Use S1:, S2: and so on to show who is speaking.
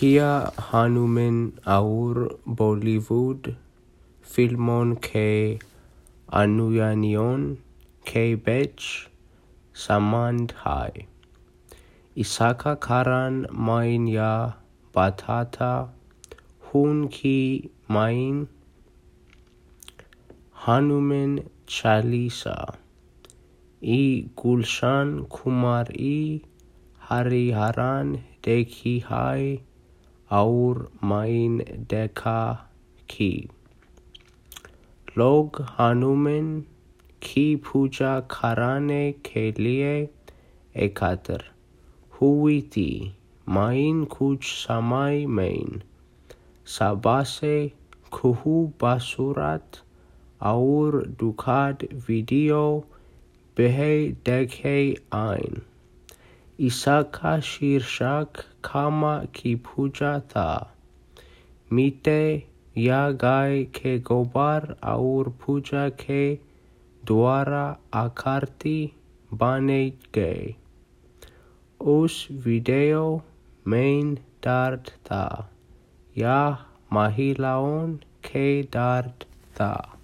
S1: Kia Hanuman aur Bollywood filmon ke anuyanion ke bech samand hai. Isaka karan main ya batata hun ki main Hanuman Chalisa ई गुलशन कुमार ई हरिहरन देखी है और mine देखा की लोग हनुमान की पूजा कराने के लिए एकत्र हुई थी। माइन कुछ समय में सबा से खूब बसूरत और दुखद वीडियो बहे देखे आइन इसका शीर्षक खामा की पूजा था मीते या गाय के गोबर और पूजा के द्वारा आकृति बने गए उस वीडियो में दर्द था या महिलाओं के दर्द था